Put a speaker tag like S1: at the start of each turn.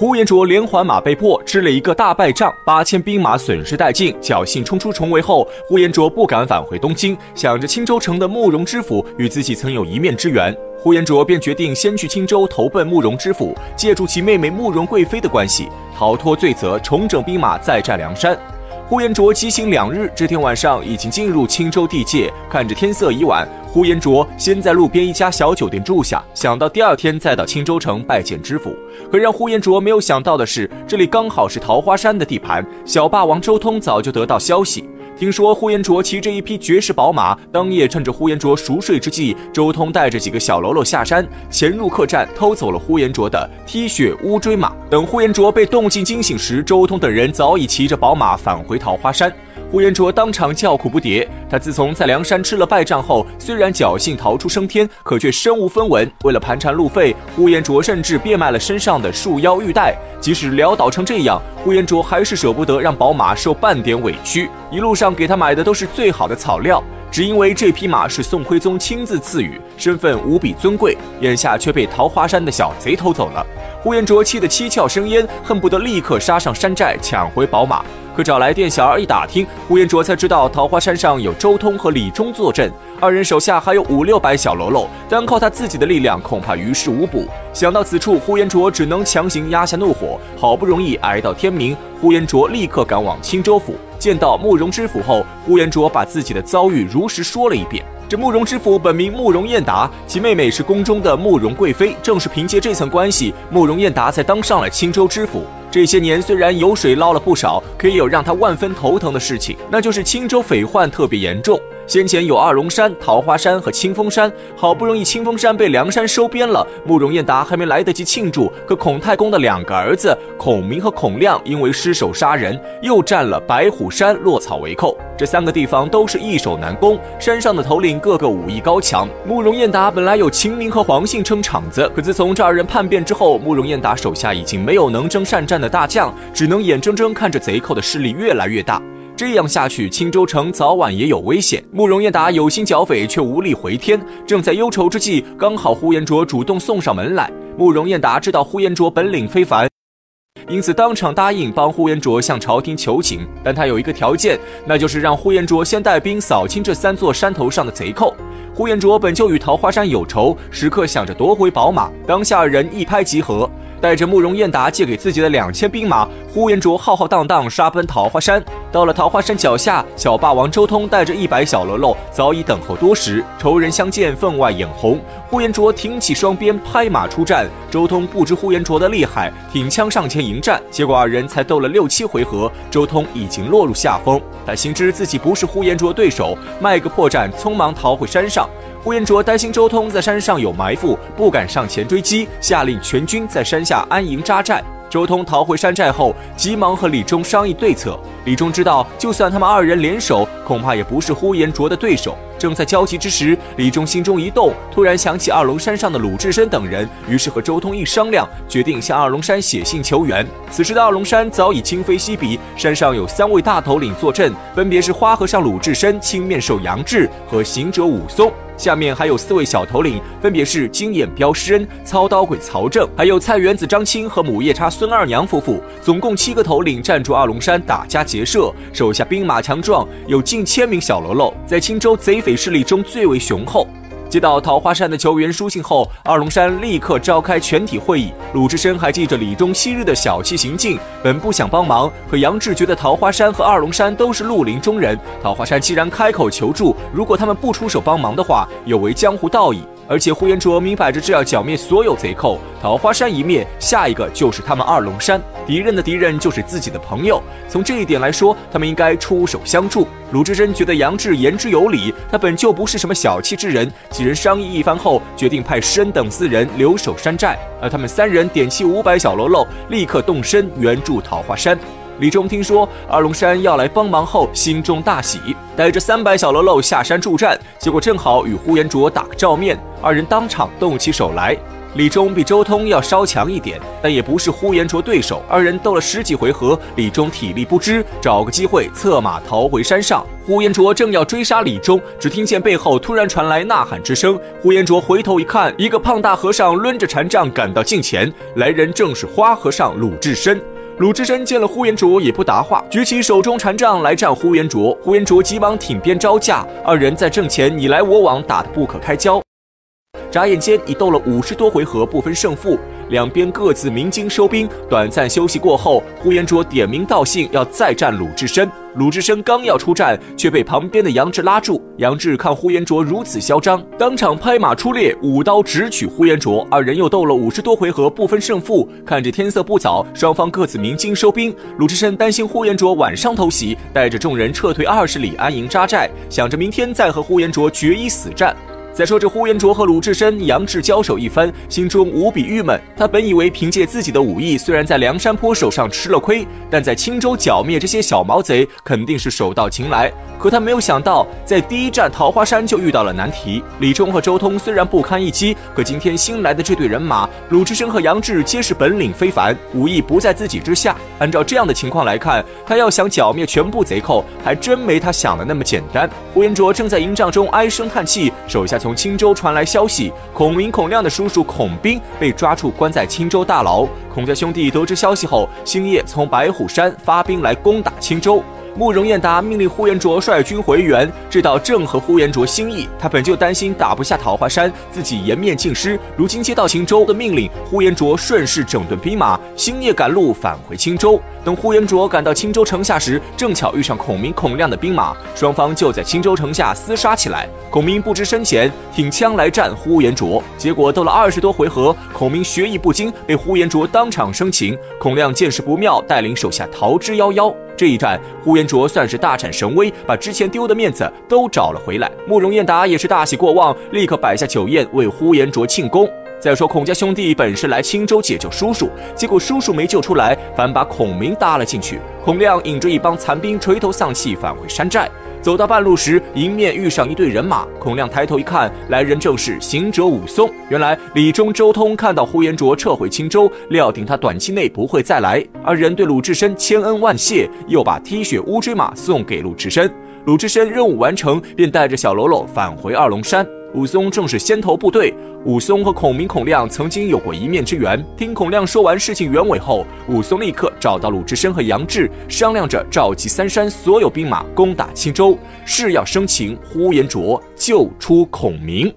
S1: 呼延灼连环马被迫吃了一个大败仗，八千兵马损失殆尽，侥幸冲出重围后，呼延灼不敢返回东京，想着青州城的慕容知府与自己曾有一面之缘，呼延灼便决定先去青州投奔慕容知府，借助其妹妹慕容贵妃的关系逃脱罪责，重整兵马，再战梁山。呼延灼骑行两日，这天晚上已经进入青州地界，看着天色已晚。呼延灼先在路边一家小酒店住下，想到第二天再到青州城拜见知府。可让呼延灼没有想到的是，这里刚好是桃花山的地盘。小霸王周通早就得到消息。听说呼延灼骑着一匹绝世宝马，当夜趁着呼延灼熟睡之际，周通带着几个小喽啰下山，潜入客栈，偷走了呼延灼的 T 血乌骓马。等呼延灼被动静惊醒时，周通等人早已骑着宝马返回桃花山。呼延灼当场叫苦不迭。他自从在梁山吃了败仗后，虽然侥幸逃出升天，可却身无分文。为了盘缠路费，呼延灼甚至变卖了身上的束腰玉带。即使潦倒成这样，呼延灼还是舍不得让宝马受半点委屈。一路上给他买的都是最好的草料，只因为这匹马是宋徽宗亲自赐予，身份无比尊贵。眼下却被桃花山的小贼偷走了。呼延灼气得七窍生烟，恨不得立刻杀上山寨抢回宝马。可找来店小二一打听，呼延灼才知道桃花山上有周通和李忠坐镇，二人手下还有五六百小喽啰，单靠他自己的力量恐怕于事无补。想到此处，呼延灼只能强行压下怒火。好不容易挨到天明，呼延灼立刻赶往青州府，见到慕容知府后，呼延灼把自己的遭遇如实说了一遍。这慕容知府本名慕容燕达，其妹妹是宫中的慕容贵妃，正是凭借这层关系，慕容燕达才当上了青州知府。这些年虽然油水捞了不少，可也有让他万分头疼的事情，那就是青州匪患特别严重。先前有二龙山、桃花山和清风山，好不容易清风山被梁山收编了，慕容燕达还没来得及庆祝，可孔太公的两个儿子孔明和孔亮因为失手杀人，又占了白虎山落草为寇。这三个地方都是易守难攻，山上的头领个个武艺高强。慕容燕达本来有秦明和黄信撑场子，可自从这二人叛变之后，慕容燕达手下已经没有能征善战的大将，只能眼睁睁看着贼寇的势力越来越大。这样下去，青州城早晚也有危险。慕容彦达有心剿匪，却无力回天。正在忧愁之际，刚好呼延灼主动送上门来。慕容彦达知道呼延灼本领非凡，因此当场答应帮呼延灼向朝廷求情。但他有一个条件，那就是让呼延灼先带兵扫清这三座山头上的贼寇。呼延灼本就与桃花山有仇，时刻想着夺回宝马。当下二人一拍即合。带着慕容燕达借给自己的两千兵马，呼延灼浩浩荡荡杀奔桃花山。到了桃花山脚下，小霸王周通带着一百小喽啰早已等候多时。仇人相见，分外眼红。呼延灼挺起双鞭，拍马出战。周通不知呼延灼的厉害，挺枪上前迎战。结果二人才斗了六七回合，周通已经落入下风。他心知自己不是呼延灼对手，卖个破绽，匆忙逃回山上。呼延灼担心周通在山上有埋伏，不敢上前追击，下令全军在山下安营扎寨。周通逃回山寨后，急忙和李忠商议对策。李忠知道，就算他们二人联手，恐怕也不是呼延灼的对手。正在焦急之时，李忠心中一动，突然想起二龙山上的鲁智深等人，于是和周通一商量，决定向二龙山写信求援。此时的二龙山早已今非昔比，山上有三位大头领坐镇，分别是花和尚鲁智深、青面兽杨志和行者武松。下面还有四位小头领，分别是金眼彪施恩、操刀鬼曹正，还有菜园子张青和母夜叉孙二娘夫妇，总共七个头领站住二龙山打家劫舍，手下兵马强壮，有近千名小喽啰，在青州贼匪势力中最为雄厚。接到桃花山的球员书信后，二龙山立刻召开全体会议。鲁智深还记着李忠昔日的小气行径，本不想帮忙，可杨志觉得桃花山和二龙山都是绿林中人，桃花山既然开口求助，如果他们不出手帮忙的话，有违江湖道义。而且呼延灼明摆着这要剿灭所有贼寇，桃花山一灭，下一个就是他们二龙山，敌人的敌人就是自己的朋友。从这一点来说，他们应该出手相助。鲁智深觉得杨志言之有理，他本就不是什么小气之人。几人商议一番后，决定派施恩等四人留守山寨，而他们三人点起五百小喽啰，立刻动身援助桃花山。李忠听说二龙山要来帮忙后，心中大喜，带着三百小喽啰下山助战。结果正好与呼延灼打个照面，二人当场动起手来。李忠比周通要稍强一点，但也不是呼延灼对手。二人斗了十几回合，李忠体力不支，找个机会策马逃回山上。呼延灼正要追杀李忠，只听见背后突然传来呐喊之声。呼延灼回头一看，一个胖大和尚抡着禅杖赶到近前，来人正是花和尚鲁智深。鲁智深见了呼延灼也不答话，举起手中禅杖来战呼延灼。呼延灼急忙挺鞭招架，二人在阵前你来我往，打得不可开交。眨眼间已斗了五十多回合，不分胜负，两边各自鸣金收兵。短暂休息过后，呼延灼点名道姓要再战鲁智深。鲁智深刚要出战，却被旁边的杨志拉住。杨志看呼延灼如此嚣张，当场拍马出列，舞刀直取呼延灼。二人又斗了五十多回合，不分胜负。看着天色不早，双方各自鸣金收兵。鲁智深担心呼延灼晚上偷袭，带着众人撤退二十里安营扎寨，想着明天再和呼延灼决一死战。再说这呼延灼和鲁智深、杨志交手一番，心中无比郁闷。他本以为凭借自己的武艺，虽然在梁山坡手上吃了亏，但在青州剿灭这些小毛贼，肯定是手到擒来。可他没有想到，在第一站桃花山就遇到了难题。李忠和周通虽然不堪一击，可今天新来的这队人马，鲁智深和杨志皆是本领非凡，武艺不在自己之下。按照这样的情况来看，他要想剿灭全部贼寇，还真没他想的那么简单。呼延灼正在营帐中唉声叹气，手下从。青州传来消息，孔明、孔亮的叔叔孔斌被抓住，关在青州大牢。孔家兄弟得知消息后，星夜从白虎山发兵来攻打青州。慕容彦达命令呼延灼率军回援，这倒正合呼延灼心意。他本就担心打不下桃花山，自己颜面尽失。如今接到青州的命令，呼延灼顺势整顿兵马，星夜赶路返回青州。等呼延灼赶到青州城下时，正巧遇上孔明、孔亮的兵马，双方就在青州城下厮杀起来。孔明不知深浅，挺枪来战呼延灼，结果斗了二十多回合，孔明学艺不精，被呼延灼当场生擒。孔亮见势不妙，带领手下逃之夭夭。这一战，呼延灼算是大展神威，把之前丢的面子都找了回来。慕容彦达也是大喜过望，立刻摆下酒宴为呼延灼庆功。再说孔家兄弟本是来青州解救叔叔，结果叔叔没救出来，反把孔明搭了进去。孔亮引着一帮残兵垂头丧气返回山寨。走到半路时，迎面遇上一队人马。孔亮抬头一看，来人正是行者武松。原来李忠、周通看到呼延灼撤回青州，料定他短期内不会再来。二人对鲁智深千恩万谢，又把踢雪乌骓马送给鲁智深。鲁智深任务完成，便带着小喽啰返回二龙山。武松正是先头部队。武松和孔明、孔亮曾经有过一面之缘。听孔亮说完事情原委后，武松立刻找到鲁智深和杨志，商量着召集三山所有兵马攻打青州，誓要生擒呼延灼，救出孔明。